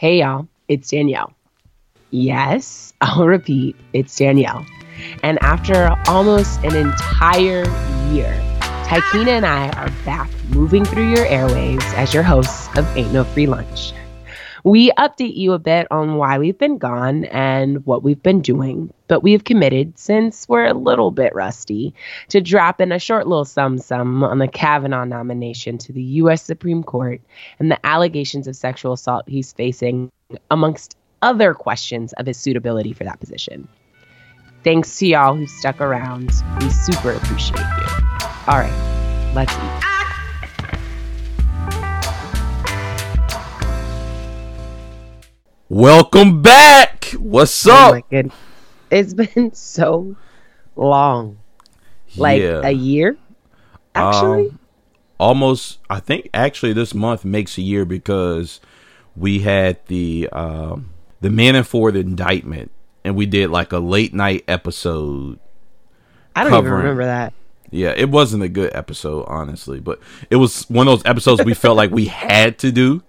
Hey y'all, it's Danielle. Yes, I'll repeat, it's Danielle. And after almost an entire year, Tykina and I are back moving through your airwaves as your hosts of Ain't No Free Lunch. We update you a bit on why we've been gone and what we've been doing, but we have committed, since we're a little bit rusty, to drop in a short little sum sum on the Kavanaugh nomination to the U.S. Supreme Court and the allegations of sexual assault he's facing, amongst other questions of his suitability for that position. Thanks to y'all who stuck around. We super appreciate you. All right, let's eat. Welcome back. What's up? Oh my. It's been so long. Like Yeah. a year, actually. Um, almost. I think actually this month makes a year because we had the um, the Manafort indictment, and we did like a late night episode. I don't even remember that. Yeah, it wasn't a good episode, honestly, but it was one of those episodes we felt like we had to do.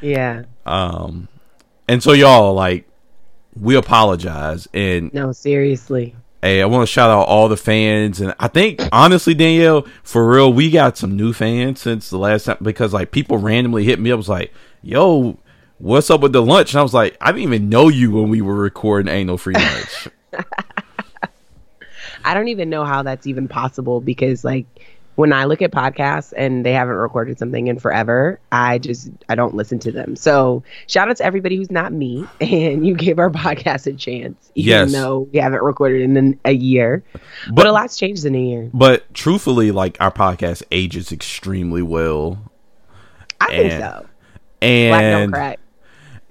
Yeah. Um, and so y'all like, we apologize, and No, seriously. Hey, I want to shout out all the fans, and I think honestly, Danielle, for real, we got some new fans since the last time because like people randomly hit me up, was like, "Yo, what's up with the lunch?" And I was like, "I didn't even know you when we were recording Ain't No Free Lunch." I don't even know how that's even possible because like when I look at podcasts and they haven't recorded something in forever, I just I don't listen to them. So shout out to everybody who's not me and you gave our podcast a chance, even Yes. though we haven't recorded in an, a year. But, But- a lot's changed in a year. but truthfully, like our podcast ages extremely well, I think And- so. Black don't and crack.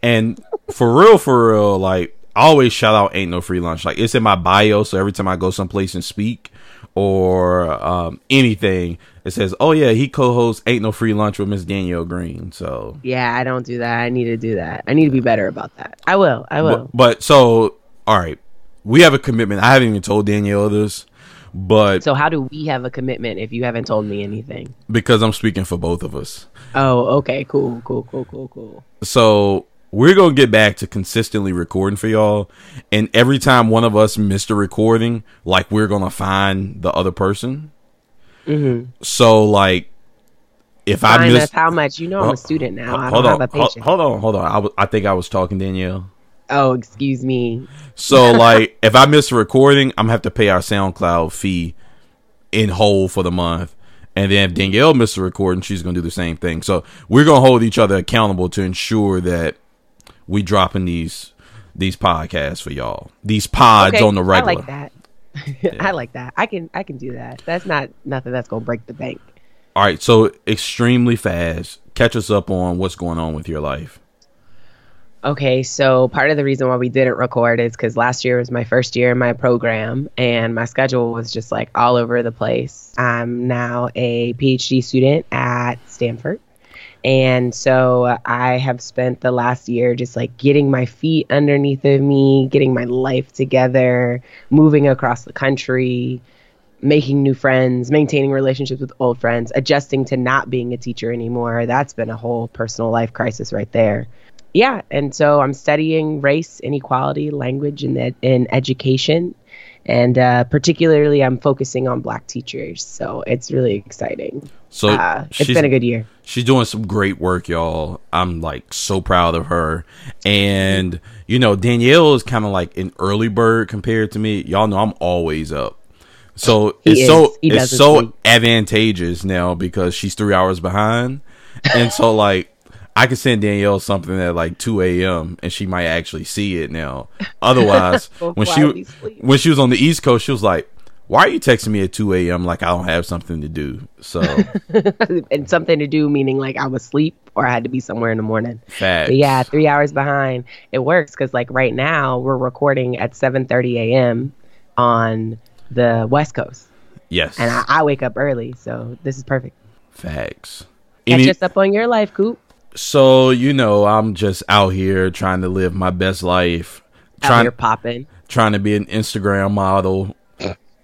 and for real, for real, like I always shout out Ain't No Free Lunch. Like it's in my bio, so every time I go someplace and speak or um, anything, it says, "Oh yeah, he co-hosts Ain't No Free Lunch with Miss Danielle Green." So, Yeah, I don't do that. I need to do that. I need to be better about that. I will. I will. but, but so all right, we have a commitment. I haven't even told Danielle this, but so how do we have a commitment if you haven't told me anything? because I'm speaking for both of us, Oh, okay, cool, cool, cool, cool, cool. so we're gonna get back to consistently recording for y'all and every time one of us missed a recording like we're gonna find the other person mm-hmm. so like if i Fine, miss that's how much. You know, I'm a student now. ho- I hold don't on have a patient. hold on hold on I w- I think i was talking danielle Oh, excuse me. so like if i miss a recording i'm gonna have to pay our soundcloud fee in whole for the month and then if Danielle missed a recording, she's gonna do the same thing. So we're gonna hold each other accountable to ensure that we dropping these these podcasts for y'all. These pods Okay, on the regular. I like that. I like that. I can I can do that. That's not nothing that's gonna break the bank. All right, so extremely fast. Catch us up on what's going on with your life. Okay, so part of the reason why we didn't record is because last year was my first year in my program, and my schedule was just like all over the place. I'm now a PhD student at Stanford. And so I have spent the last year just like getting my feet underneath of me, getting my life together, moving across the country, making new friends, maintaining relationships with old friends, adjusting to not being a teacher anymore. That's been a whole personal life crisis right there. Yeah, and so I'm studying race, inequality, language, and ed- in education, and uh, particularly I'm focusing on Black teachers. So it's really exciting. So uh, it's been a good year. she's doing some great work, y'all. I'm like so proud of her. And you know, Danielle is kind of like an early bird compared to me. Y'all know I'm always up. So He it's is. so He it's so sleep. advantageous now because she's three hours behind, and so like I could send Danielle something at like two a.m. and she might actually see it now. Otherwise, when she when she was on the East Coast, she was like, "Why are you texting me at two a.m. like I don't have something to do?" So and something to do, meaning like I was asleep or I had to be somewhere in the morning. facts. Yeah, three hours behind. It works because like right now we're recording at 7:30 a.m. on the West Coast, yes, and I, I wake up early, so this is perfect. facts. Catch Any- us up on your life, Coop. so you know, I'm just out here trying to live my best life, Out trying here popping. trying to be an Instagram model,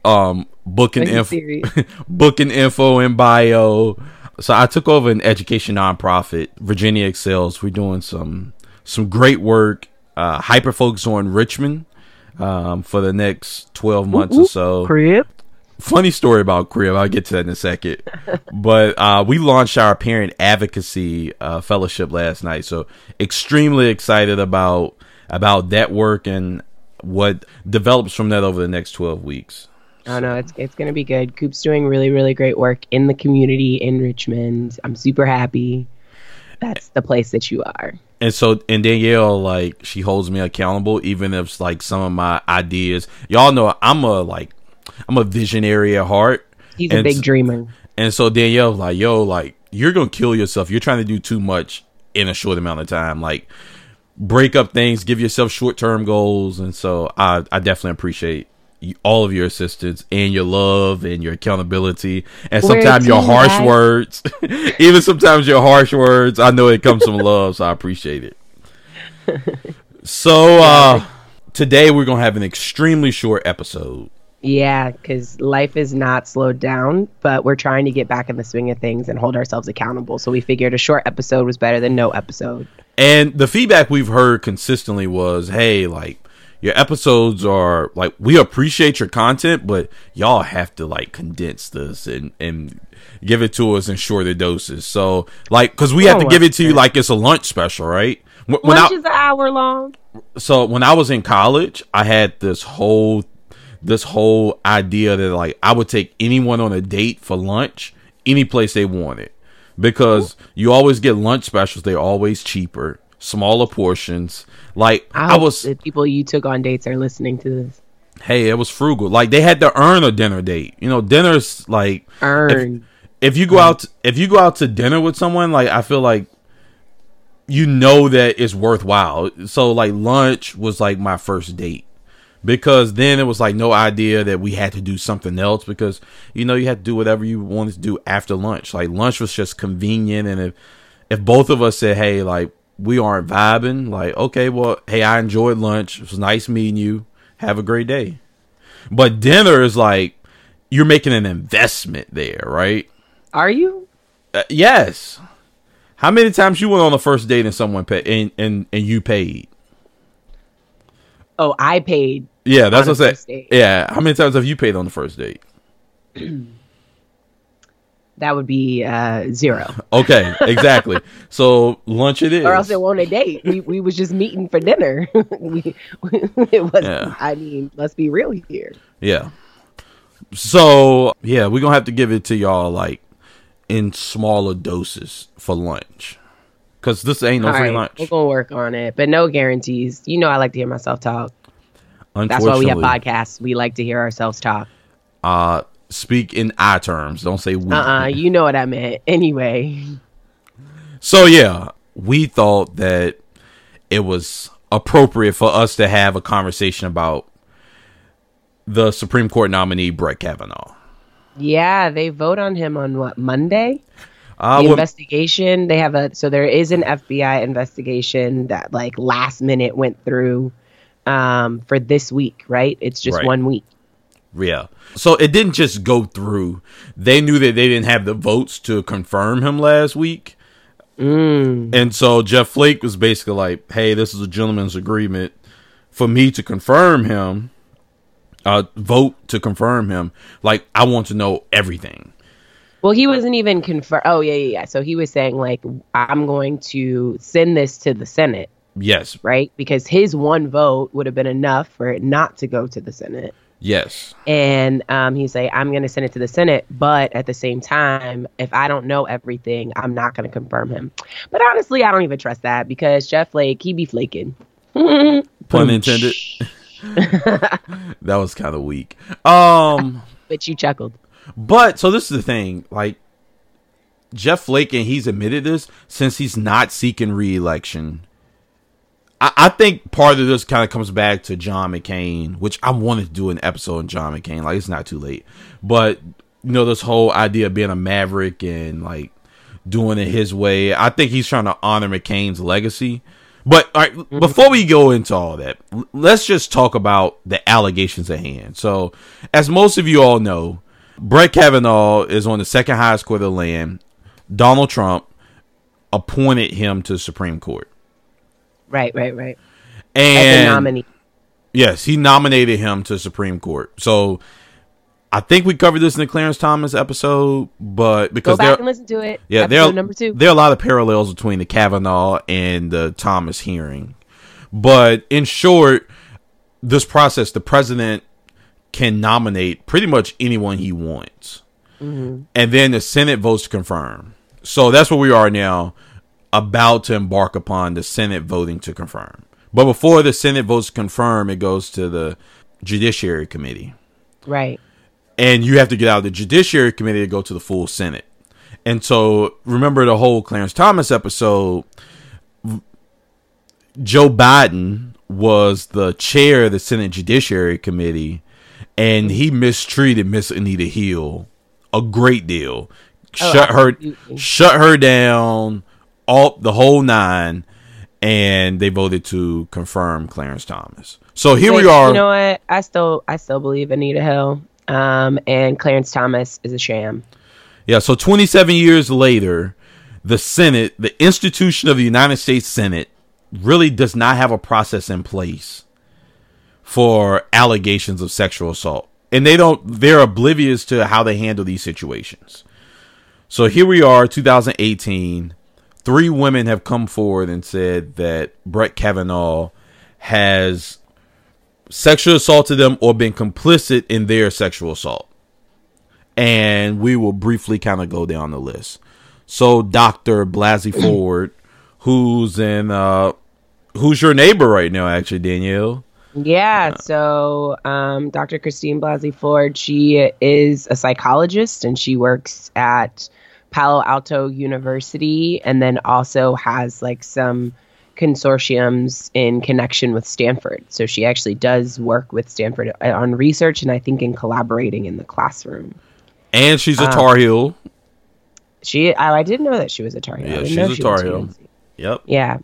um, booking info, booking info in bio. So I took over an education nonprofit, Virginia Excels. We're doing some some great work. Uh, hyper focus on Richmond um, for the next twelve months Ooh, ooh, or so. Crib. Funny story about Crib. I'll get to that in a second. but uh, we launched our parent advocacy uh, fellowship last night, so extremely excited about about that work and what develops from that over the next twelve weeks. Oh no, it's it's gonna be good. Coop's doing really really great work in the community in Richmond. I'm super happy. That's the place that you are. And so, and Danielle, like, she holds me accountable, even if like some of my ideas. Y'all know I'm a like, I'm a visionary at heart. He's a big dreamer. And so Danielle, like, yo, like, you're gonna kill yourself. You're trying to do too much in a short amount of time. Like, break up things, give yourself short term goals. And so, I I definitely appreciate all of your assistance and your love and your accountability and sometimes your harsh guys. words even sometimes your harsh words i know it comes from love so i appreciate it so uh today we're gonna have an extremely short episode Yeah, because life is not slowed down, but we're trying to get back in the swing of things and hold ourselves accountable. So we figured a short episode was better than no episode. And the feedback we've heard consistently was, hey, like your episodes are like we appreciate your content, but y'all have to like condense this and and give it to us in shorter doses. So like, because we have to Oh, give it to you like it's a lunch special, right? When, when Lunch I, is an hour long. so when I was in college, I had this whole this whole idea that like I would take anyone on a date for lunch any place they wanted because you always get lunch specials. They're always cheaper, smaller portions. Like I, I, was, the people you took on dates are listening to this. hey, it was frugal. Like they had to earn a dinner date. You know, dinner's like Earn. if you go out if you go out to dinner with someone like i feel like you know that it's worthwhile so like lunch was like my first date because then it was like no idea that we had to do something else because you know you had to do whatever you wanted to do after lunch like lunch was just convenient and if if both of us said hey like we aren't vibing like okay well hey i enjoyed lunch it was nice meeting you have a great day but dinner is like you're making an investment there right Are you? uh, yes. How many times you went on the first date and someone paid and, and, and you paid? Oh, I paid. Yeah, that's what I said. Yeah, how many times have you paid on the first date? That would be uh, zero. Okay, exactly. so lunch it is. or else it won't a date. We we was just meeting for dinner. we, it was. Yeah. I mean, let's be real here. Yeah. So yeah, we're gonna have to give it to y'all like in smaller doses for lunch, cause this ain't no All free right, lunch. we're gonna work on it, but no guarantees. You know, I like to hear myself talk. That's why we have podcasts. We like to hear ourselves talk. uh, speak in I terms. Don't say we. Uh uh you know what I meant. Anyway, So yeah, we thought that it was appropriate for us to have a conversation about the Supreme Court nominee Brett Kavanaugh. yeah, they vote on him on what Monday. Uh, the well, investigation they have a so there is an FBI investigation that like last minute went through um for this week, right? It's just Right. one week. Yeah. So it didn't just go through. They knew that they didn't have the votes to confirm him last week. Mm. And so Jeff Flake was basically like, "Hey, this is a gentleman's agreement for me to confirm him, uh, vote to confirm him. Like, I want to know everything." Well, he wasn't even confirmed. Oh, yeah, yeah, yeah. So he was saying, like, I'm going to send this to the Senate, Yes, right? Because his one vote would have been enough for it not to go to the Senate. Yes, And um, he's like, I'm going to send it to the Senate. But at the same time, if I don't know everything, I'm not going to confirm him. But honestly, I don't even trust that because Jeff Flake, he be flaking. pun intended. that was kind of weak. Um, But you chuckled. but so this is the thing, like Jeff Flake, and he's admitted this since he's not seeking re-election. I, I think part of this kind of comes back to John McCain, which I wanted to do an episode on John McCain. Like it's not too late, but you know this whole idea of being a maverick and like doing it his way. I think he's trying to honor McCain's legacy. But all right, mm-hmm. before we go into all that, let's just talk about the allegations at hand. So, as most of you all know, Brett Kavanaugh is on the second highest court of the land. Donald Trump appointed him to the Supreme Court. Right, right, right. And nominee. Yes, he nominated him to Supreme Court. So I think we covered this in the Clarence Thomas episode, but because Go back there, and listen to it. yeah, there are, number two. there are a lot of parallels between the Kavanaugh and the Thomas hearing. But in short, this process, the president can nominate pretty much anyone he wants. Mm-hmm. And then the Senate votes to confirm. So that's where we are now, about to embark upon the Senate voting to confirm. But before the Senate votes to confirm, it goes to the Judiciary Committee. Right. And you have to get out of the Judiciary Committee to go to the full Senate. And so remember the whole Clarence Thomas episode. Joe Biden was the chair of the Senate Judiciary Committee, and he mistreated Miss Anita Hill a great deal. Oh, shut her, shut her down, all the whole nine, and they voted to confirm Clarence Thomas. So here we are. You know what? I still I still believe Anita Hill. Um, and Clarence Thomas is a sham. Yeah, so 27 years later, the Senate, the institution of the United States Senate, really does not have a process in place for allegations of sexual assault. And they don't, they're oblivious to how they handle these situations. So here we are, 2018. Three women have come forward and said that Brett Kavanaugh has sexually assaulted them or been complicit in their sexual assault and we will briefly kind of go down the list. So Dr. Blasey Ford, who's in uh who's your neighbor right now actually, Danielle? Yeah, so um, Dr. Christine Blasey Ford, she is a psychologist and she works at Palo Alto University and then also has like some consortiums in connection with Stanford. So she actually does work with Stanford uh, on research and I think in collaborating in the classroom. And she's a Uh, Tar Heel. She, I, I didn't know that she was a Tar Heel. Yeah, she's a Tar Heel. Yep. Yeah.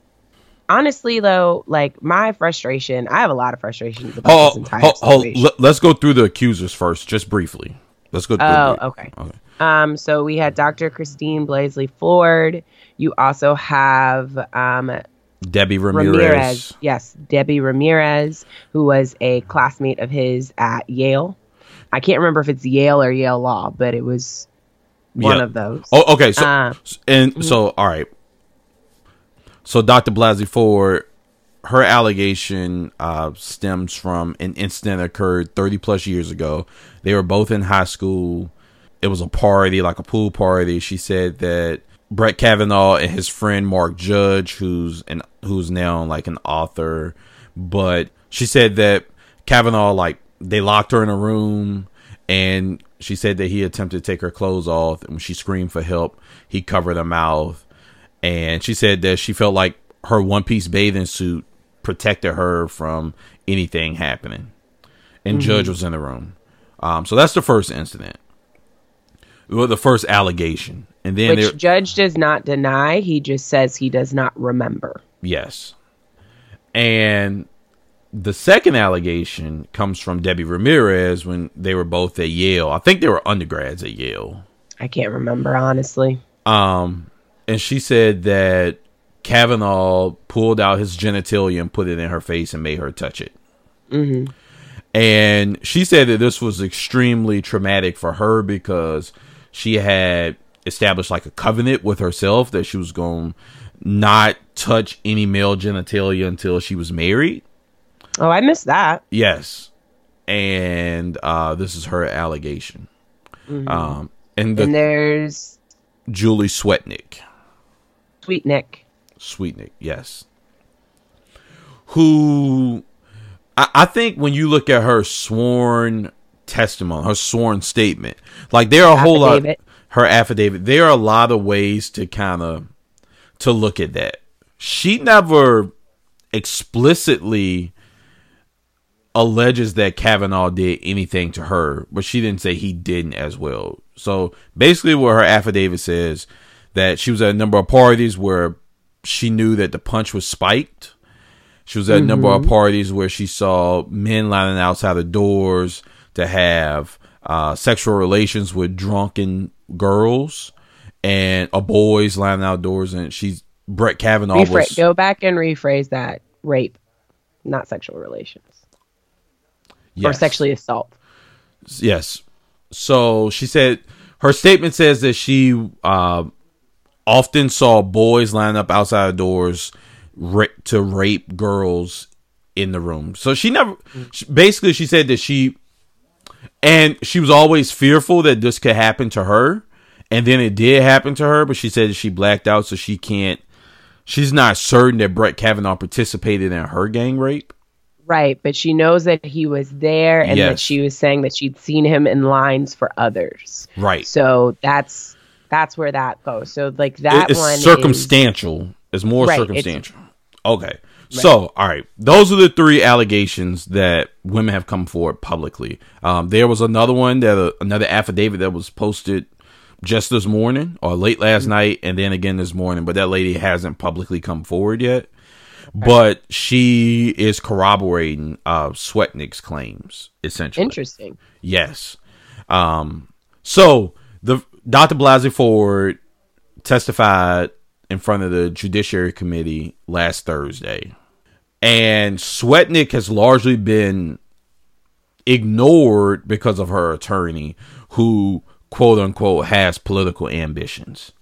Honestly, though, like my frustration, I have a lot of frustrations about Oh, this entire oh, oh, situation. let, us go through the accusers first, just briefly. Let's go through. Oh, the- okay. okay. Um, so we had Dr. Christine Blasey Ford. You also have um, Debbie Ramirez. Ramirez. Yes, Debbie Ramirez, who was a classmate of his at Yale. I can't remember if it's Yale or Yale Law, but it was one Yeah. of those. Oh, okay. So Uh, and so, all right. So Dr. Blasey Ford, her allegation uh, stems from an incident that occurred 30 plus years ago. They were both in high school. It was a party, like a pool party. She said that Brett Kavanaugh and his friend Mark Judge, who's an who's now like an author, but she said that Kavanaugh like they locked her in a room and she said that he attempted to take her clothes off and when she screamed for help, he covered her mouth. And she said that she felt like her one piece bathing suit protected her from anything happening. And Judge was in the room. Um, so that's the first incident. Well, the first allegation. And then which Judge does not deny. He just says he does not remember. Yes. And the second allegation comes from Debbie Ramirez when they were both at Yale. I think they were undergrads at Yale. I can't remember, honestly. Um, and she said that Kavanaugh pulled out his genitalia and put it in her face and made her touch it. hmm And she said that this was extremely traumatic for her because she had established like a covenant with herself that she was going to not touch any male genitalia until she was married. Oh, I missed that. Yes. And uh, this is her allegation. Um, and the and there's Julie Swetnick. Sweet Swetnick, yes. Who I, I think when you look at her sworn testimony, her sworn statement, like there are a whole lot her affidavit, there are a lot of ways to kind of to look at that. She never explicitly alleges that Kavanaugh did anything to her, but she didn't say he didn't as well. So basically, what her affidavit says that she was at a number of parties where she knew that the punch was spiked. She was at a number of mm-hmm. parties where she saw men lining outside the doors to have uh, sexual relations with drunken girls and a boys lining outdoors. And she's Brett Kavanaugh Rephrase, was go back and rephrase that. Rape, not sexual relations or sexually assault. Yes. So she said her statement says that she uh, often saw boys line up outside of doors ra- to rape girls in the room. So she never, she- basically, she said that she, and she was always fearful that this could happen to her. And then it did happen to her, but she said she blacked out, so she can't, she's not certain that Brett Kavanaugh participated in her gang rape. Right, but she knows that he was there and Yes. that she was saying that she'd seen him in lines for others. Right. So that's that's where that goes. So like that It- it's one is- circumstantial. It's more Right, circumstantial. okay. So, all right. Those are the three allegations that women have come forward publicly. Um, there was another one that uh, another affidavit that was posted just this morning or late last night, and then again this morning. But that lady hasn't publicly come forward yet. But she is corroborating uh, Swetnick's claims, essentially. interesting. Yes. Um, so the Dr. Blasey Ford testified in front of the Judiciary Committee last Thursday, and Swetnick has largely been ignored because of her attorney, who quote unquote has political ambitions.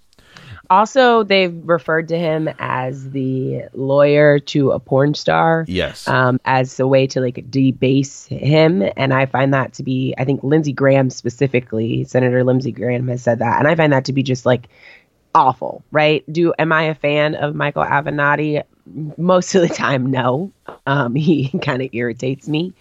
Also, they've referred to him as the lawyer to a porn star. Yes. Um, as a way to like debase him. And I find that to be, I think Lindsey Graham specifically, Senator Lindsey Graham has said that. And I find that to be just like awful, right? Do am I a fan of Michael Avenatti? Most of the time, no. Um, he kind of irritates me,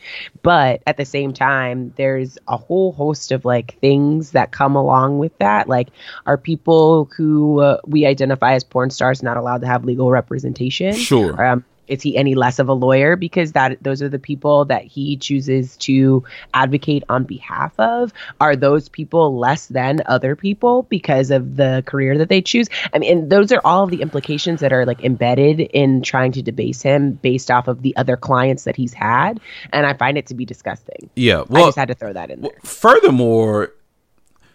but at the same time, there's a whole host of like things that come along with that. Like, are people who uh, we identify as porn stars not allowed to have legal representation? Sure. Um, is he any less of a lawyer? Because that those are the people that he chooses to advocate on behalf of. Are those people less than other people because of the career that they choose? I mean those are all of the implications that are like embedded in trying to debase him based off of the other clients that he's had. And i find it to be disgusting. Yeah. well, i just had to throw that in there. furthermore,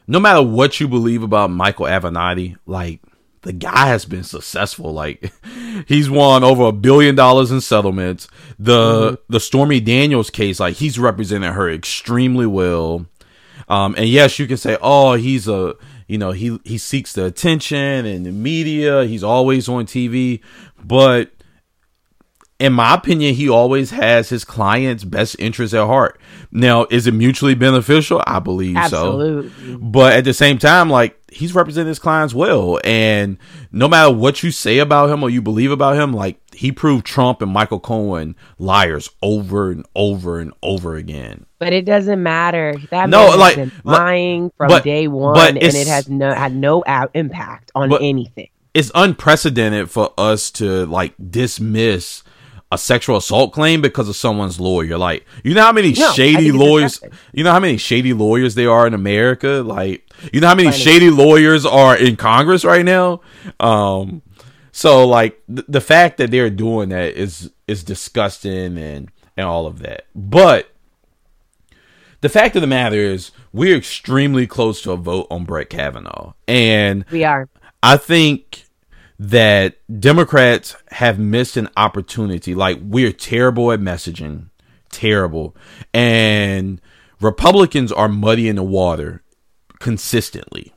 no matter what you believe about Michael Avenatti, like the guy has been successful. Like he's won over a billion dollars in settlements. The the Stormy Daniels case, like he's represented her extremely well. Um, and yes, you can say, oh, he's a you know he he seeks the attention and the media. He's always on TV, but in my opinion, he always has his client's best interest at heart. Now, is it mutually beneficial? I believe Absolutely. so. But at the same time, like he's representing his clients well, and no matter what you say about him or you believe about him, like he proved Trump and Michael Cohen liars over and over and over again. but it doesn't matter that No, man has like- lying from but- day one and it has no had no a- impact on But- anything It's unprecedented for us to like dismiss a sexual assault claim because of someone's lawyer. Like, you know how many No, shady lawyers, you know how many shady lawyers there are in America? Like, you know how many shady lawyers are in Congress right now? Um, so like th- the fact that they're doing that is, is disgusting and, and all of that. But the fact of the matter is we're extremely close to a vote on Brett Kavanaugh. And we are I think that Democrats have missed an opportunity. Like we're terrible at messaging, terrible, and Republicans are muddying the water consistently.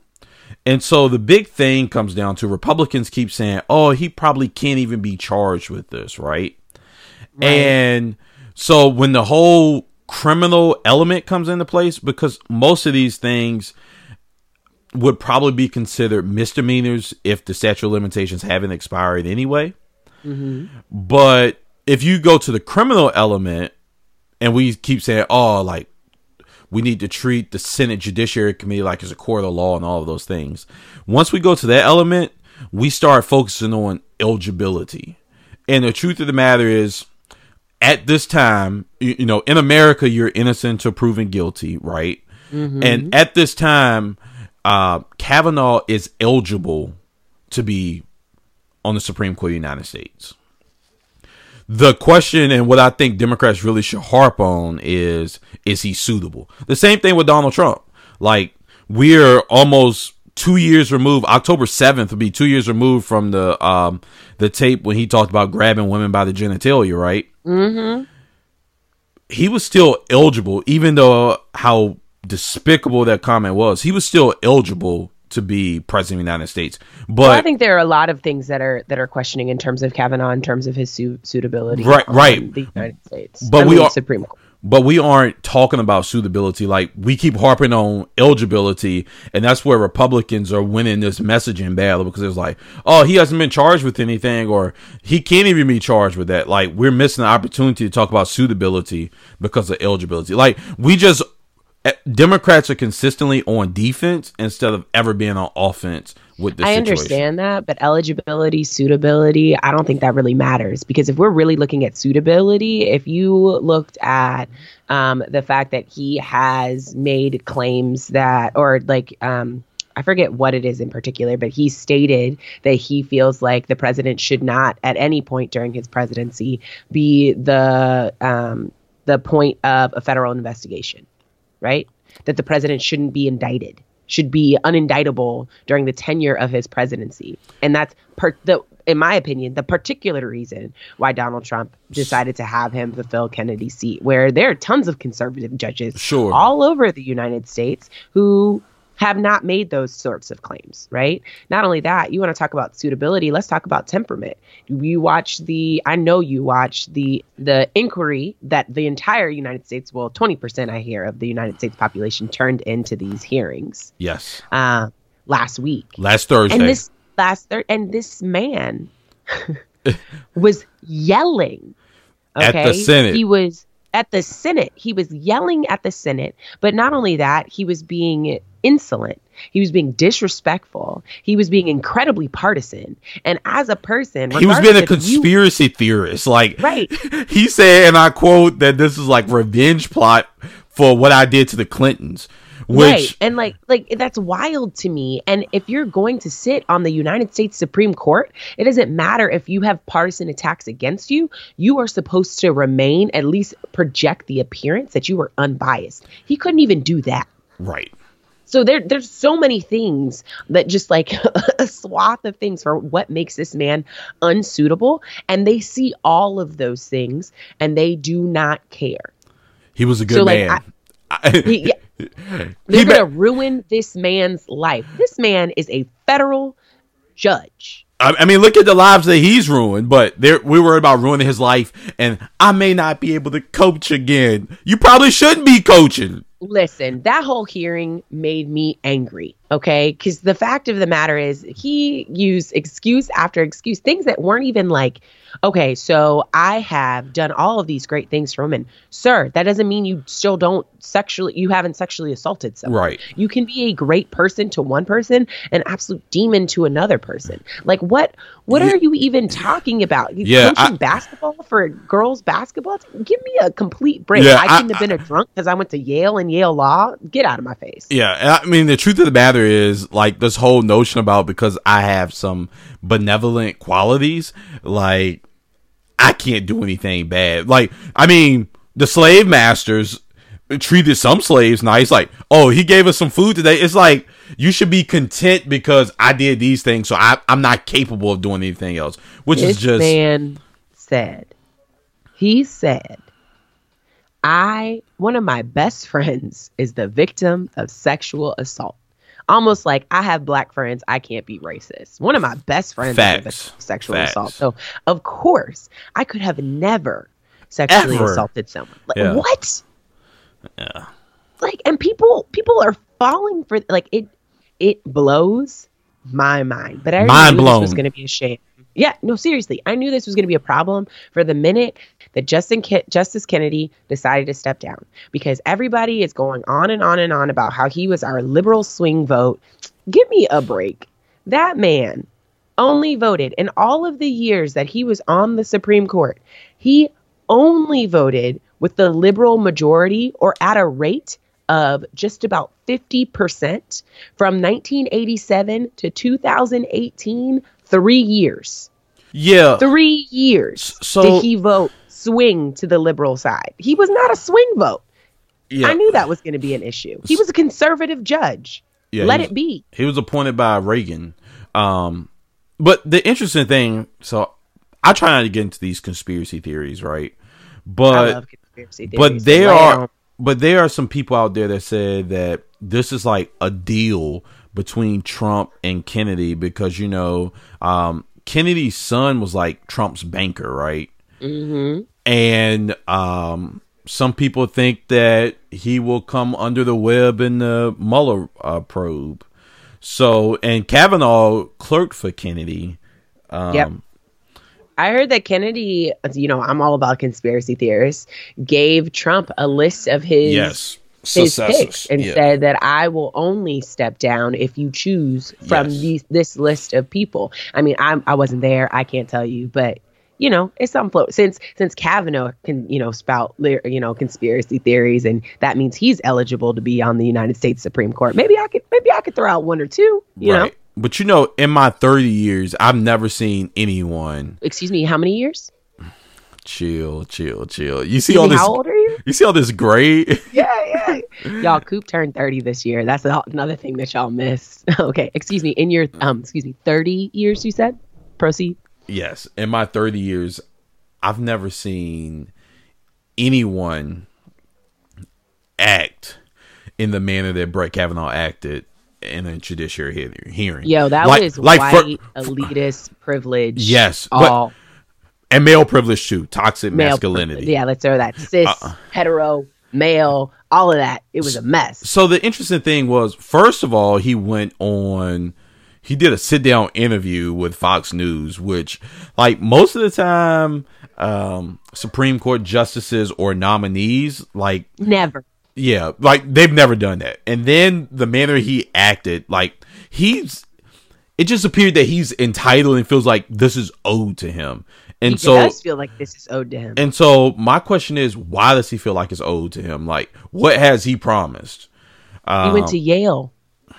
And so the big thing comes down to Republicans keep saying, "Oh, he probably can't even be charged with this, right?" And so when the whole criminal element comes into place because most of these things would probably be considered misdemeanors if the statute of limitations haven't expired anyway. Mm-hmm. But if you go to the criminal element, and we keep saying, "Oh, like we need to treat the Senate Judiciary Committee like it's a court of law and all of those things," once we go to that element, we start focusing on eligibility. And the truth of the matter is, at this time, you, you know, in America, you're innocent until proven guilty, right? Mm-hmm. And at this time, uh, Kavanaugh is eligible to be on the Supreme Court of the United States. The question and what I think Democrats really should harp on is is he suitable? The same thing with Donald Trump. Like we're almost two years removed. October seventh will be two years removed from the um the tape when he talked about grabbing women by the genitalia, right? Mm-hmm. He was still eligible, even though how despicable that comment was. He was still eligible to be president of the United States. But well, I think there are a lot of things that are that are questioning in terms of Kavanaugh, in terms of his su- suitability, right, right, the United States. But I we mean, are Supreme Court. But we aren't talking about suitability. Like we keep harping on eligibility, and that's where Republicans are winning this messaging battle because it's like, oh, he hasn't been charged with anything, or he can't even be charged with that. Like we're missing the opportunity to talk about suitability because of eligibility. Like we just Democrats are consistently on defense instead of ever being on offense with this I situation. understand that, but eligibility, suitability, I don't think that really matters because if we're really looking at suitability, if you looked at um, the fact that he has made claims that, or like, um, I forget what it is in particular, but he stated that he feels like the president should not, at any point during his presidency, be the um, the point of a federal investigation, right? That the president shouldn't be indicted should be unindictable during the tenure of his presidency. And that's per- the in my opinion, the particular reason why Donald Trump decided to have him fulfill Kennedy's seat, where there are tons of conservative judges Sure. all over the United States who have not made those sorts of claims, right? Not only that, you want to talk about suitability, let's talk about temperament. You watch the I know you watch the the inquiry that the entire United States, well, 20% I hear of the United States population turned into these hearings Yes, uh, last week. last Thursday. And this last thir- and this man was yelling At the Senate. He was at the Senate. He was yelling at the Senate, but not only that, he was being insolent. He was being disrespectful. He was being incredibly partisan. And as a person, he was being a if you- conspiracy theorist. Like Right. he said, and I quote that this is like revenge plot for what I did to the Clintons. Which right and like like that's wild to me and if you're going to sit on the united states supreme court it doesn't matter if you have partisan attacks against you you are supposed to remain at least project the appearance that you are unbiased he couldn't even do that right. So there there's so many things that just like a swath of things for what makes this man unsuitable and they see all of those things and they do not care He was a good So, like, man. he, yeah, they're ma- gonna ruin this man's life. This man is a federal judge. I I mean, look at the lives that he's ruined, but we worried about ruining his life, and I may not be able to coach again. You probably shouldn't be coaching. Listen, that whole hearing made me angry. Okay, because the fact of the matter is, he used excuse after excuse, things that weren't even like, okay, so I have done all of these great things for women, sir. That doesn't mean you still don't sexually, you haven't sexually assaulted someone. Right. You can be a great person to one person, an absolute demon to another person. Like what? What are you even talking about? You Yeah, coaching I- basketball for girls basketball? Give me a complete break. Yeah, I I- couldn't have been a drunk because I went to Yale and Yale Law. Get out of my face. Yeah, I mean, the truth of the matter is, like, this whole notion about because I have some benevolent qualities, like, I can't do anything bad. Like, I mean, the slave masters treated some slaves nice. Like, oh, he gave us some food today. It's like, you should be content because I did these things, so I, I'm not capable of doing anything else, which This is just. man said, he said, I, one of my best friends is the victim of sexual assault. Almost like I have black friends, I can't be racist. One of my best friends Facts. sexual Facts. assault. So, of course, I could have never sexually Ever. assaulted someone. Like, Yeah. what? Yeah. like and people people are falling for like it it blows my mind. But i Mind knew blown. this was going to be a shame. Yeah no seriously. I knew this was going to be a problem for the minute that justin Ke- justice kennedy decided to step down. Because everybody is going on and on and on about how he was our liberal swing vote. Give me a break. That man only voted in all of the years that he was on the Supreme Court, he only voted with the liberal majority or at a rate of just about 50% from 1987 to 2018, three years. Yeah. Three years So- did he vote swing to the liberal side. He was not a swing vote. yeah. I knew that was going to be an issue. He was a conservative judge. Yeah, Let was- it be. He was appointed by Reagan. Um, but the interesting thing, so I try not to get into these conspiracy theories, right? But I love conspiracy theories. but there Lay are but there are some people out there that said that this is like a deal between Trump and Kennedy because you know um, Kennedy's son was like Trump's banker, right? Mm-hmm. And um, some people think that he will come under the web in the Mueller uh, probe. So and Kavanaugh clerked for Kennedy. Um, Yep. I heard that Kennedy, you know, I'm all about conspiracy theorists, gave Trump a list of his Yes. his picks and Yeah. said that I will only step down if you choose from Yes. these this list of people. I mean, I'm I wasn't there, I can't tell you, but you know, it's some float since since Kavanaugh can you know spout you know conspiracy theories, and that means he's eligible to be on the United States Supreme Court. Maybe I could maybe I could throw out one or two. You know, But you know, in my 30 years, I've never seen anyone excuse me, how many years? chill, chill, chill. You see Excuse all me, this how old are you? you see all this gray yeah, yeah. y'all, Coop turned 30 this year. That's another thing that y'all missed. okay, excuse me. In your um, excuse me, 30 years you said. Proceed. Yes, in my 30 years, I've never seen anyone act in the manner that Brett Kavanaugh acted in a judiciary he- hearing. Yo, that Like- was like for- white elitist privilege. Yes, but- all and male privilege too, toxic male masculinity. privilege. Yeah, let's throw that cis, Uh-uh. hetero, male, all of that. It was a mess. So the interesting thing was, first of all, he went on. He did a sit down interview with Fox News, which, like most of the time, um, Supreme Court justices or nominees, like Never. Yeah, like they've never done that. And then the manner he acted, like he's, it just appeared that he's entitled and feels like this is owed to him. And He so, does feel like this is owed to him. and so, my question is, why does he feel like it's owed to him? Like, what has he promised? he went to um, Yale.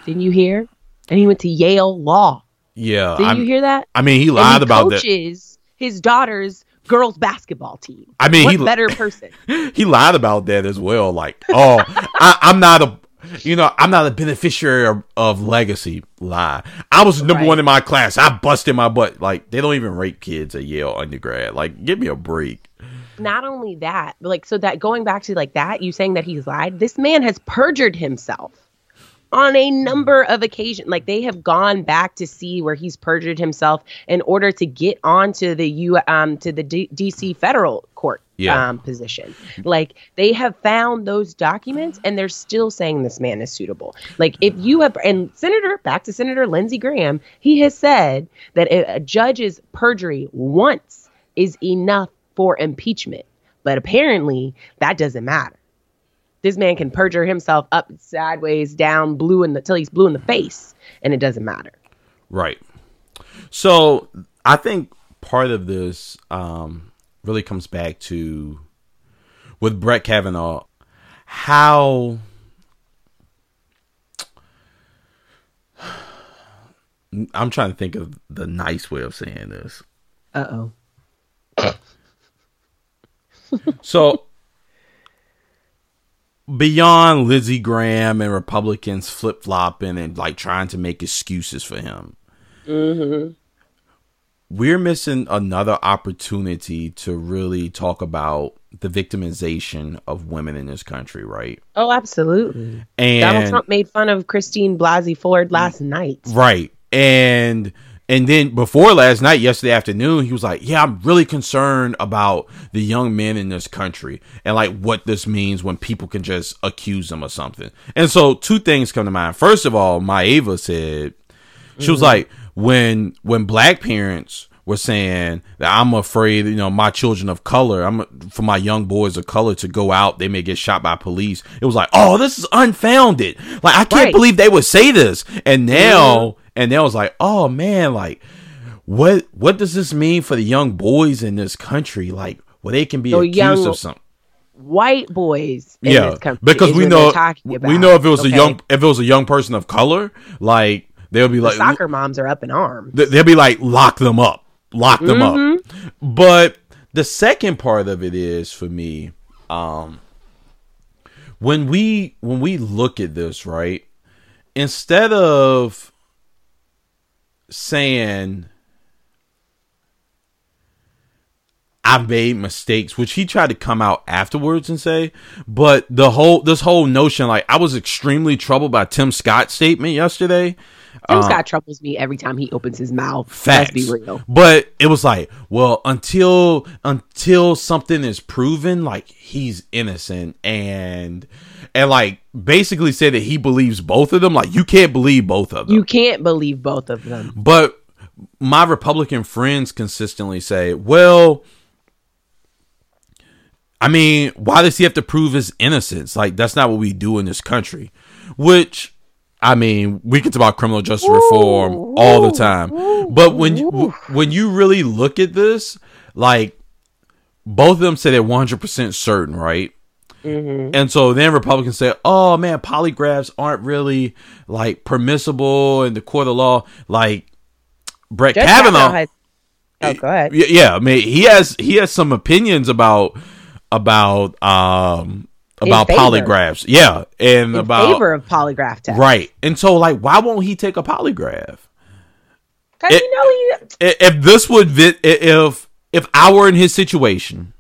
Didn't you hear? And he went to Yale Law. Yeah, Didn't you hear that? I mean, he lied he about that. coaches his daughter's girls basketball team. I mean, what he- better person? He lied about that as well. Like, oh, I, I'm not a, you know, I'm not a beneficiary of, of legacy. Lie. I was number Right. one in my class. I busted my butt. Like, they don't even rate kids at Yale undergrad. Like, give me a break. Not only that, like so that going back to like that, you saying that he's lied. This man has perjured himself on a number of occasions. Like they have gone back to see where he's perjured himself in order to get onto the U um to the D- DC federal court Yeah. um position. Like they have found those documents and they're still saying this man is suitable. Like if you have and Senator back to Senator Lindsey Graham, he has said that a, a judge's perjury once is enough for impeachment. But apparently that doesn't matter. This man can perjure himself up, sideways, down, blue in the till he's blue in the face, and it doesn't matter. Right. So I think part of this um, really comes back to with Brett Kavanaugh how I'm trying to think of the nice way of saying this. Uh oh. So beyond Lindsey Graham and Republicans flip flopping and like trying to make excuses for him, mm-hmm. we're missing another opportunity to really talk about the victimization of women in this country, right? Oh, absolutely. And Donald Trump made fun of Christine Blasey Ford last night. Right. And and then before last night, yesterday afternoon, he was like, "Yeah, I'm really concerned about the young men in this country and like what this means when people can just accuse them of something." And so two things come to mind. First of all, Maeva said she was mm-hmm. like, "When when black parents were saying that I'm afraid, you know, my children of color, I'm for my young boys of color to go out, they may get shot by police." It was like, "Oh, this is unfounded." Like I can't Right. believe they would say this. And now mm-hmm. And then I was like, oh man, like what what does this mean for the young boys in this country? Like where they can be The accused of something. White boys in Yeah, this country because we know they're we know if it was okay? a young if it was a young person of color, like they'll be The like soccer moms are up in arms. they'll be like lock them up, lock them up. Mm-hmm. But the second part of it is for me, um, when we when we look at this right, instead of saying I've made mistakes, which he tried to come out afterwards and say, but the whole this whole notion, like I was extremely troubled by Tim Scott's statement yesterday. Tim uh, Scott troubles me every time he opens his mouth. Facts. Let's be real. But it was like, well, until until something is proven, like he's innocent, and and like basically said that he believes both of them. Like you can't believe both of them. You can't believe both of them. But my Republican friends consistently say, well I mean, why does he have to prove his innocence? Like that's not what we do in this country. Which I mean, we can talk about criminal justice reform ooh, all the time. Ooh, but when you, when you really look at this, like both of them say they're 100% certain, right? Mm-hmm. And so then Republicans say, "Oh man, polygraphs aren't really like permissible in the court of law." Like Brett Judge Kavanaugh. Has- oh, go ahead. Yeah, I mean, he has he has some opinions about about um about polygraphs. Yeah, and in about favor of polygraph tests. Right, and so like, why won't he take a polygraph? Because you know he. If this would if if I were in his situation.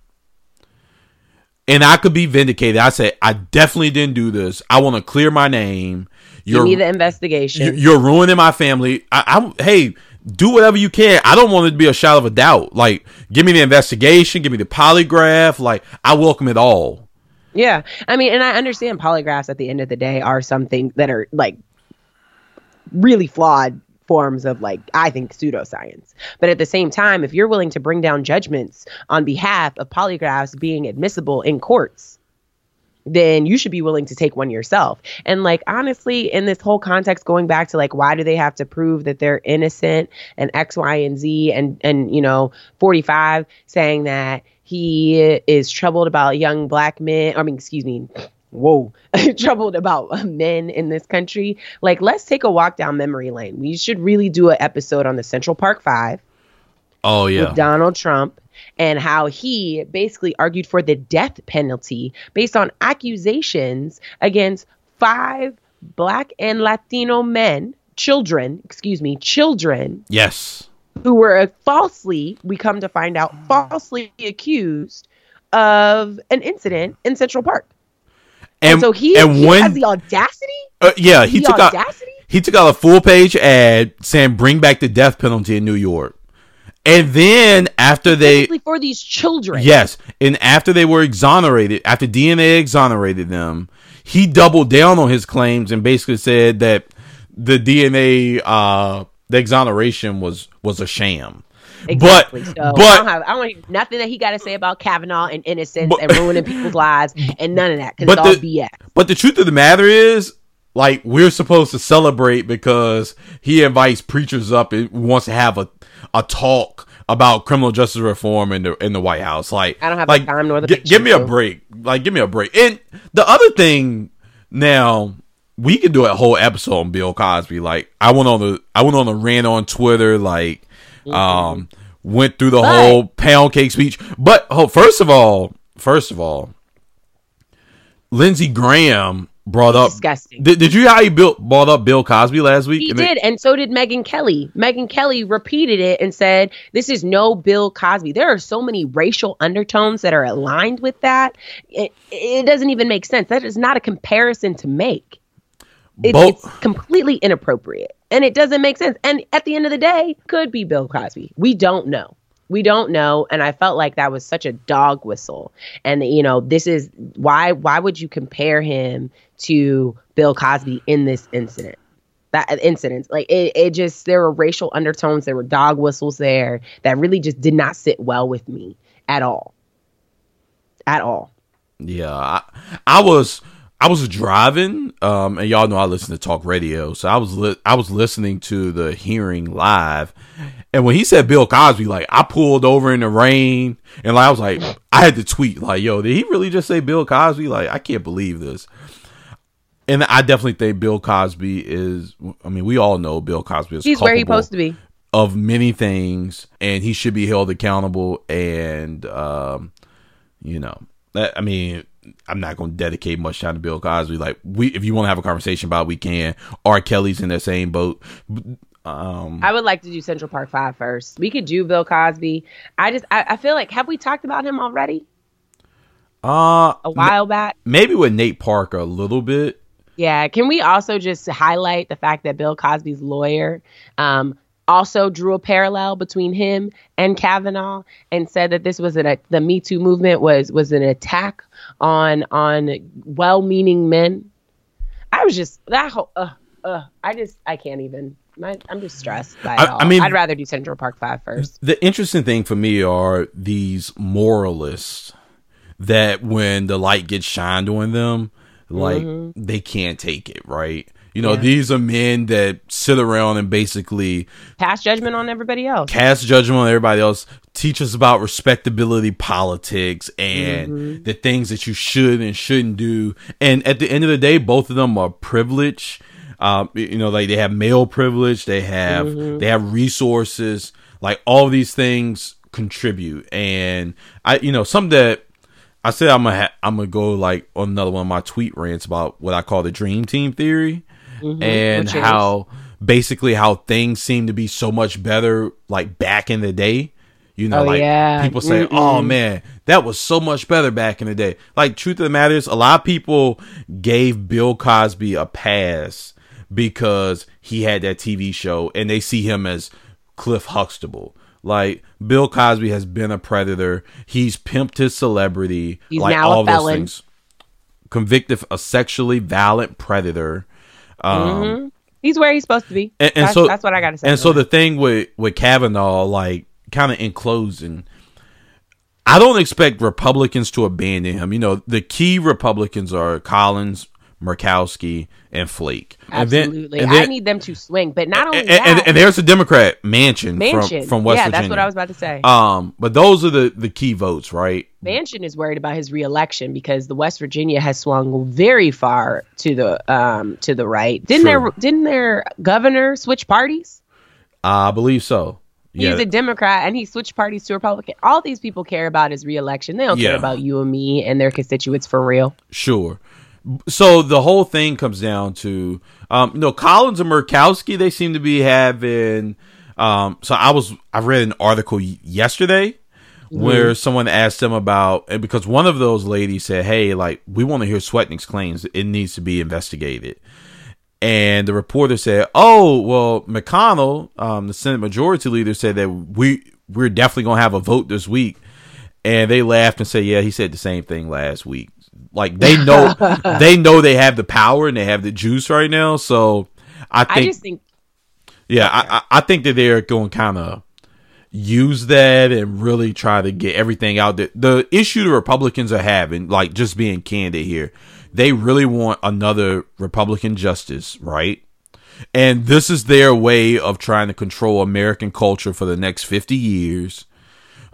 And I could be vindicated. I say I definitely didn't do this. I want to clear my name. You're, Give me the investigation. You're ruining my family. I, I'm hey, do whatever you can. I don't want it to be a shadow of a doubt. Like, give me the investigation, give me the polygraph. Like, I welcome it all. Yeah. I mean, and I understand polygraphs at the end of the day are something that are like really flawed forms of like I think pseudoscience. But at the same time, if you're willing to bring down judgments on behalf of polygraphs being admissible in courts, then you should be willing to take one yourself. And like honestly, in this whole context, going back to like why do they have to prove that they're innocent and X, Y, and Z and and you know, 45 saying that he is troubled about young black men, I mean, excuse me, whoa, troubled about men in this country. Like, let's take a walk down memory lane. We should really do an episode on the Central Park Five. Oh yeah. Donald Trump and how he basically argued for the death penalty based on accusations against five black and Latino men, children, excuse me, children. Yes. Who were falsely, we come to find out, falsely accused of an incident in Central Park. And, and so he, and he when, has the audacity. Uh, yeah, he took audacity? out he took out a full page ad saying "Bring back the death penalty in New York." And then after they for these children, yes, and after they were exonerated, after DNA exonerated them, he doubled down on his claims and basically said that the DNA, uh, the exoneration was was a sham. Exactly. But, so but I don't, have, I don't hear nothing that he got to say about Kavanaugh and innocence but, and ruining people's lives and none of that because it's all the, BS. But the truth of the matter is, like we're supposed to celebrate because he invites preachers up and wants to have a a talk about criminal justice reform in the in the White House. Like I don't have like, time nor the g- give me a break. Like give me a break. And the other thing now we could do a whole episode on Bill Cosby. Like I went on the I went on a rant on Twitter. Like mm-hmm. um went through the but, whole pound cake speech. But oh, first of all, first of all, Lindsey Graham brought up disgusting. Did, did you how he built brought up Bill Cosby last week? He and did, and so did Megyn Kelly. Megyn Kelly repeated it and said, "This is no Bill Cosby." There are so many racial undertones that are aligned with that. It, it doesn't even make sense. That is not a comparison to make. It, Bo- it's completely inappropriate, and it doesn't make sense. And at the end of the day, could be Bill Cosby. We don't know. We don't know and i felt like that was such a dog whistle. And you know this is why why would you compare him to bill cosby in this incident? That uh, incident. Like it, it just there were racial undertones there were dog whistles there that really just did not sit well with me at all. At all. Yeah i, I was I was driving, um, and y'all know I listen to talk radio, so I was li- I was listening to the hearing live, and when he said Bill Cosby, like I pulled over in the rain, and like I was like, I had to tweet like, "Yo, did he really just say Bill Cosby?" Like I can't believe this. And I definitely think Bill Cosby is. I mean, we all know Bill Cosby is. He's where he's supposed to be of many things, and he should be held accountable. And um, you know, I mean I'm not going to dedicate much time to Bill Cosby. Like we, if you want to have a conversation about, it, we can. R. Kelly's in that same boat. Um, I would like to do Central Park Five first. We could do Bill Cosby. I just, I, I feel like have we talked about him already? Uh, a while back. Maybe with Nate Parker a little bit. Yeah. Can we also just highlight the fact that Bill Cosby's lawyer um, also drew a parallel between him and Kavanaugh and said that this was an, a, the Me Too movement was was an attack on on well-meaning men. I was just that whole. Uh, uh, I just I can't even. My, I'm just stressed by it I, all. I mean, I'd rather do Central Park Five first. The interesting thing for me are these moralists that when the light gets shined on them, like mm-hmm. they can't take it, right? You know, yeah. these are men that sit around and basically pass judgment on everybody else. Cast judgment on everybody else. Teach us about respectability politics and mm-hmm. the things that you should and shouldn't do. And at the end of the day, both of them are privileged. Um, you know, like they have male privilege, they have mm-hmm. they have resources, like all these things contribute. And I, you know, something that I said I'm gonna ha- I'm gonna go like on another one of my tweet rants about what I call the dream team theory mm-hmm. and how basically how things seem to be so much better like back in the day. You know, oh, like yeah. people say, Mm-mm. "Oh man, that was so much better back in the day." Like, truth of the matter is, a lot of people gave Bill Cosby a pass because he had that TV show, and they see him as Cliff Huxtable. Like Bill Cosby has been a predator. He's pimped his celebrity. He's like all those things. Convicted a sexually violent predator. Um, mm-hmm. He's where he's supposed to be. And, and that's, so that's what I got to say. And so the thing with with Kavanaugh, like kind of in closing, I don't expect Republicans to abandon him. You know, the key Republicans are Collins, Murkowski, and Flake. Absolutely. And then, and then, I need them to swing. But not only and, that. And, and, there's a Democrat Mansion, Manchin. From, from West Virginia. yeah, Virginia. that's what I was about to say. Um, but those are the, the key votes, right? Manchin is worried about his reelection because the West Virginia has swung very far to the um to the right. Didn't True. their didn't their governor switch parties? I believe so. He's a Democrat and he switched parties to Republican. All these people care about is reelection. They don't yeah. care about you and me and their constituents for real. Sure so the whole thing comes down to um, you know Collins and Murkowski they seem to be having um, so I was I read an article yesterday mm-hmm. where someone asked them about because one of those ladies said hey like we want to hear Swetnick's claims. It needs to be investigated. And the reporter said oh well McConnell um, the Senate Majority Leader said that we we're definitely gonna have a vote this week. And they laughed and said yeah he said the same thing last week like they know they know they have the power and they have the juice right now. So I think, I just think yeah, I, I think that they're going kind of use that and really try to get everything out there. The issue the Republicans are having, like just being candid here, they really want another Republican justice, right? And this is their way of trying to control American culture for the next 50 years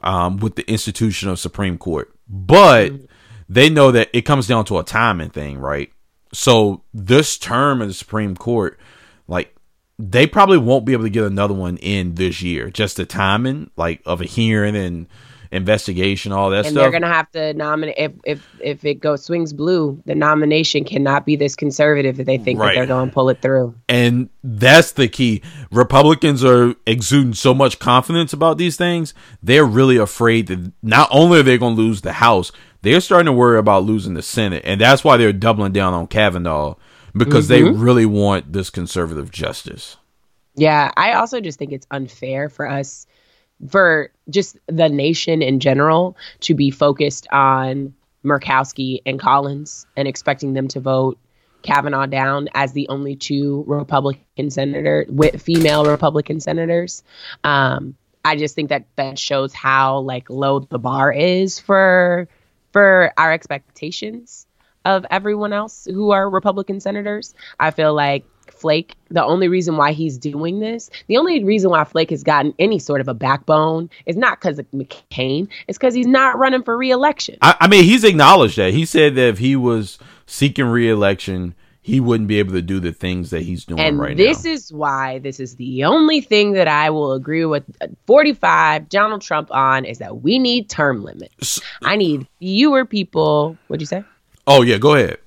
um, with the institution of Supreme Court. But mm-hmm they know that it comes down to a timing thing, right? So this term in the Supreme Court, like they probably won't be able to get another one in this year. Just the timing, like of a hearing and investigation, all that and stuff. they're gonna have to nominate if if if it goes swings blue, the nomination cannot be this conservative that they think right. that they're gonna pull it through. And that's the key. Republicans are exuding so much confidence about these things, they're really afraid that not only are they gonna lose the House, they're starting to worry about losing the Senate, and that's why they're doubling down on Kavanaugh because mm-hmm. they really want this conservative justice. Yeah, I also just think it's unfair for us, for just the nation in general, to be focused on Murkowski and Collins and expecting them to vote Kavanaugh down as the only two Republican senator with female Republican senators. Um, I just think that that shows how like low the bar is for for our expectations of everyone else who are Republican senators. I feel like Flake, the only reason why he's doing this, the only reason why Flake has gotten any sort of a backbone is not because of McCain, it's because he's not running for reelection. I, I mean, he's acknowledged that. He said that if he was seeking reelection, he wouldn't be able to do the things that he's doing and right this now. is why this is the only thing that I will agree with uh, 45 Donald Trump on is that we need term limits. I need fewer people. What'd you say? Oh yeah, go ahead.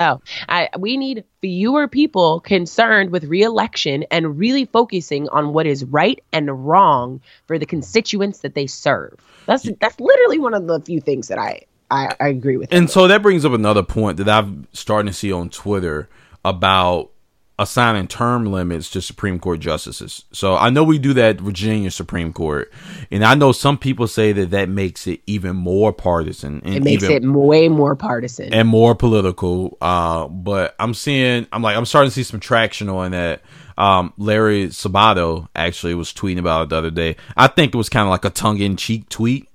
Oh, I, we need fewer people concerned with reelection and really focusing on what is right and wrong for the constituents that they serve. That's that's literally one of the few things that I I, I agree with. And so that brings up another point that I've starting to see on Twitter about assigning term limits to Supreme Court justices. So I know we do that Virginia Supreme Court, and I know some people say that that makes it even more partisan. And it makes even, it way more partisan and more political. Uh, but I'm seeing, I'm like, I'm starting to see some traction on that. Um, Larry Sabato actually was tweeting about it the other day. I think it was kind of like a tongue in cheek tweet,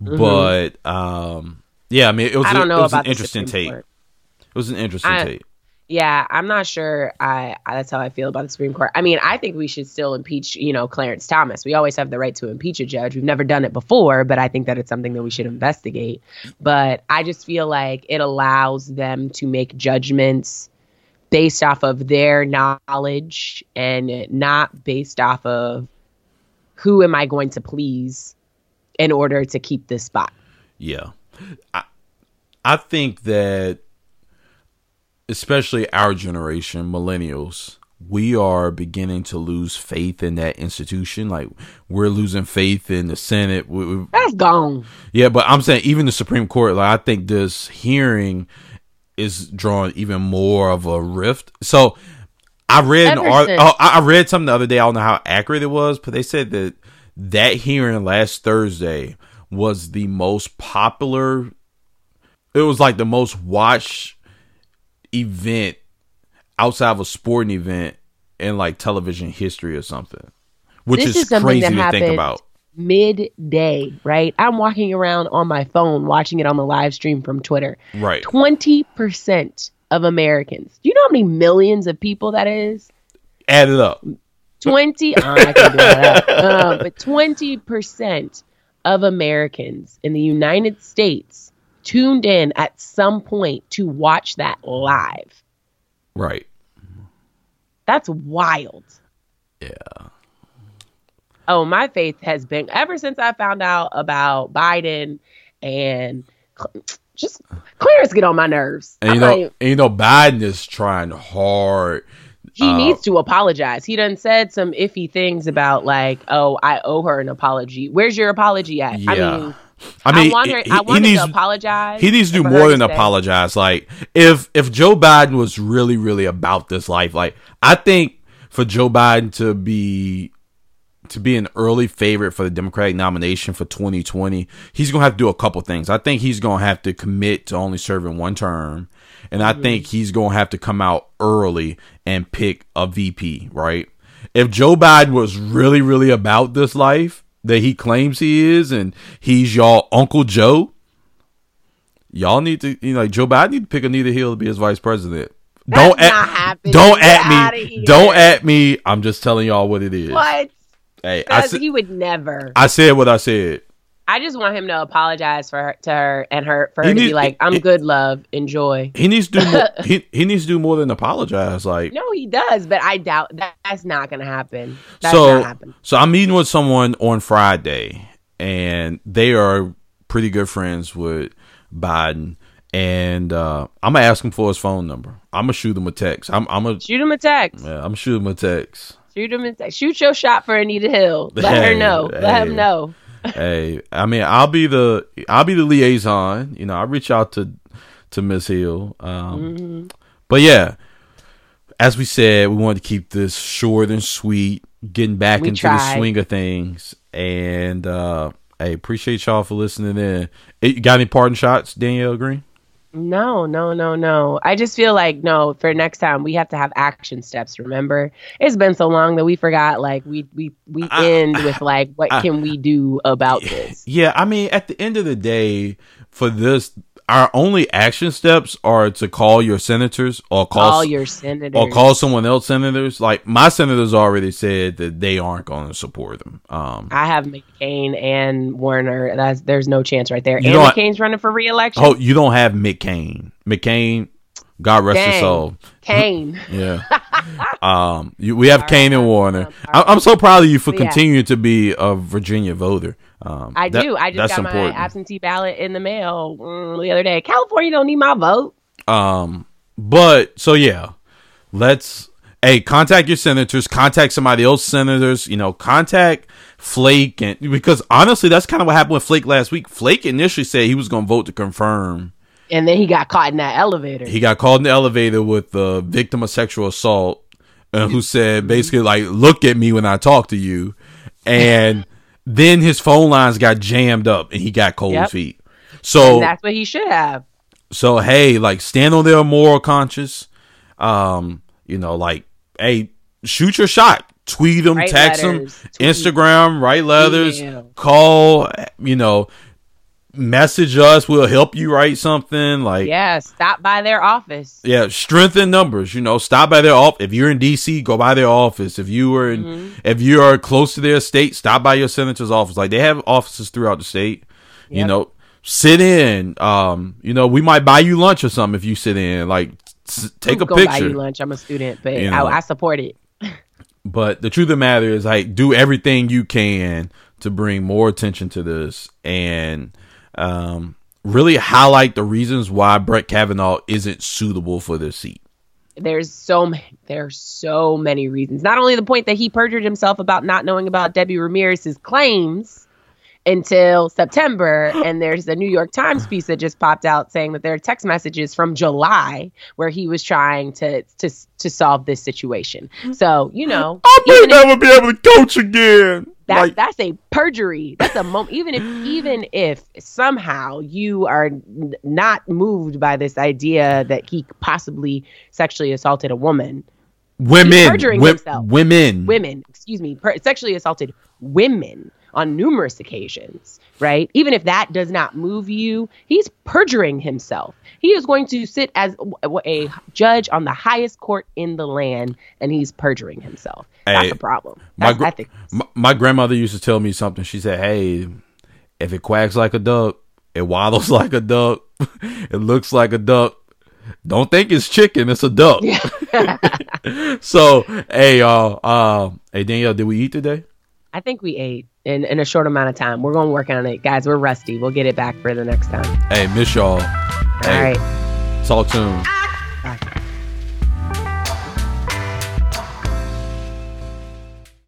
mm-hmm. but um, yeah, I mean, it was, I don't know it was about an interesting take. It was an interesting I, take. Yeah, I'm not sure. I, I, that's how I feel about the Supreme Court. I mean, I think we should still impeach, you know, Clarence Thomas. We always have the right to impeach a judge. We've never done it before, but I think that it's something that we should investigate. But I just feel like it allows them to make judgments based off of their knowledge and not based off of who am I going to please in order to keep this spot. Yeah. I I think that especially our generation, millennials, we are beginning to lose faith in that institution. Like we're losing faith in the Senate. We, That's gone. Yeah, but I'm saying even the Supreme Court. Like I think this hearing is drawing even more of a rift. So I read an art, oh, I read something the other day. I don't know how accurate it was, but they said that that hearing last Thursday was the most popular. It was like the most watched event outside of a sporting event in like television history or something, which this is, is crazy to think about. Midday, right? I'm walking around on my phone watching it on the live stream from Twitter. Right. 20% of Americans. Do you know how many millions of people that is? Add it up. 20, oh, I can do that. Uh, but 20% of Americans in the United States tuned in at some point to watch that live. Right. That's wild. Yeah. Oh, my faith has been ever since I found out about Biden and just Clarence get on my nerves. And you know, like, and you know, Biden is trying hard. He uh, needs to apologize. He done said some iffy things about like, oh, I owe her an apology. Where's your apology at? Yeah. I mean, I mean, I'm wondering, he, I wanted needs, to apologize. He needs to do more than apologize. Like, if if Joe Biden was really, really about this life, like, I think for Joe Biden to be to be an early favorite for the Democratic nomination for 2020, he's gonna have to do a couple things. I think he's gonna have to commit to only serving one term, and I mm-hmm. think he's gonna have to come out early and pick a VP. Right? If Joe Biden was really, really about this life that he claims he is, and he's y'all Uncle Joe. Y'all need to, you know, like Joe Biden need to pick Anita Hill to be his vice president. That's don't at, don't at me. Don't at me. I'm just telling y'all what it is. What? Hey, I he would never. I said what I said. I just want him to apologize for her, to her and her for her he to needs, be like, "I'm he, good, love, enjoy." He needs to do more. he he needs to do more than apologize. Like, no, he does, but I doubt that, that's not going to happen. That's so, happen. so I'm meeting with someone on Friday, and they are pretty good friends with Biden, and uh, I'm gonna ask him for his phone number. I'm gonna shoot him a text. I'm, I'm gonna shoot him a text. Yeah, I'm gonna shoot him a text. Shoot him a text. Shoot your shot for Anita Hill. Let hey, her know. Hey. Let him know hey, I mean, I'll be the I'll be the liaison. You know, I reach out to to Miss Hill. Um, mm-hmm. But yeah, as we said, we wanted to keep this short and sweet, getting back we into tried. the swing of things. And uh, hey, appreciate y'all for listening in. You got any parting shots, Danielle Green? No, no, no, no. I just feel like no. For next time, we have to have action steps. Remember, it's been so long that we forgot. Like we we we I, end with like, what I, can we do about this? Yeah, I mean, at the end of the day, for this our only action steps are to call your senators or call, call your senators or call someone else senators. Like my senators already said that they aren't going to support them. Um, I have McCain and Warner. That's there's no chance right there. And McCain's running for reelection. Oh, you don't have McCain. McCain, God rest Dang. his soul. Kaine. yeah. um, you, we have All Kaine right, and Warner. I'm, I'm, so proud of you for yeah. continuing to be a Virginia voter. Um, I that, do. I just got important. my absentee ballot in the mail mm, the other day. California don't need my vote. Um, but so yeah, let's hey contact your senators, contact somebody else senators. You know, contact Flake and because honestly, that's kind of what happened with Flake last week. Flake initially said he was going to vote to confirm. And then he got caught in that elevator. He got caught in the elevator with the victim of sexual assault, uh, who said basically like, "Look at me when I talk to you," and then his phone lines got jammed up and he got cold Yep. feet. So and that's what he should have. so hey, like stand on their moral conscience. Um, you know, like hey, shoot your shot. Tweet them, Write text them, tweet, Instagram, write letters, call. You know, message us. We'll help you write something. Like Yeah, stop by their office. yeah, strengthen numbers. You know, stop by their office. If you're in DC, go by their office. If you are in, Mm-hmm. if you are close to their state, stop by your senator's office. Like they have offices throughout the state. You know, sit in. Um, you know, we might buy you lunch or something if you sit in. Like, s- take a Go buy picture. you lunch. I'm a student, but You know. I, I support it. But the truth of the matter is, like, do everything you can to bring more attention to this and um, really highlight the reasons why Brett Kavanaugh isn't suitable for this seat. There's so ma- there's so many reasons. Not only the point that he perjured himself about not knowing about Debbie Ramirez's claims until September, and there's the New York Times piece that just popped out saying that there are text messages from July where he was trying to to to solve this situation. So you know, even if- never be able to coach again. That, like, that's a perjury. That's a moment. Even if even if somehow you are n- not moved by this idea that he possibly sexually assaulted a woman, women, perjuring wi- himself. women, women, excuse me, per- sexually assaulted women on numerous occasions, right? Even if that does not move you, he's perjuring himself. He is going to sit as a judge on the highest court in the land, and he's perjuring himself. That's a problem. my gr- My, my grandmother used to tell me something. She said, "Hey, if it quacks like a duck, it waddles like a duck, it looks like a duck. Don't think it's chicken; it's a duck." so, hey, uh, uh, hey Danielle, did we eat today? I think we ate in, in a short amount of time. We're going to work on it. Guys, we're rusty. We'll get it back for the next time. Hey, miss y'all. All Hey, right. talk soon.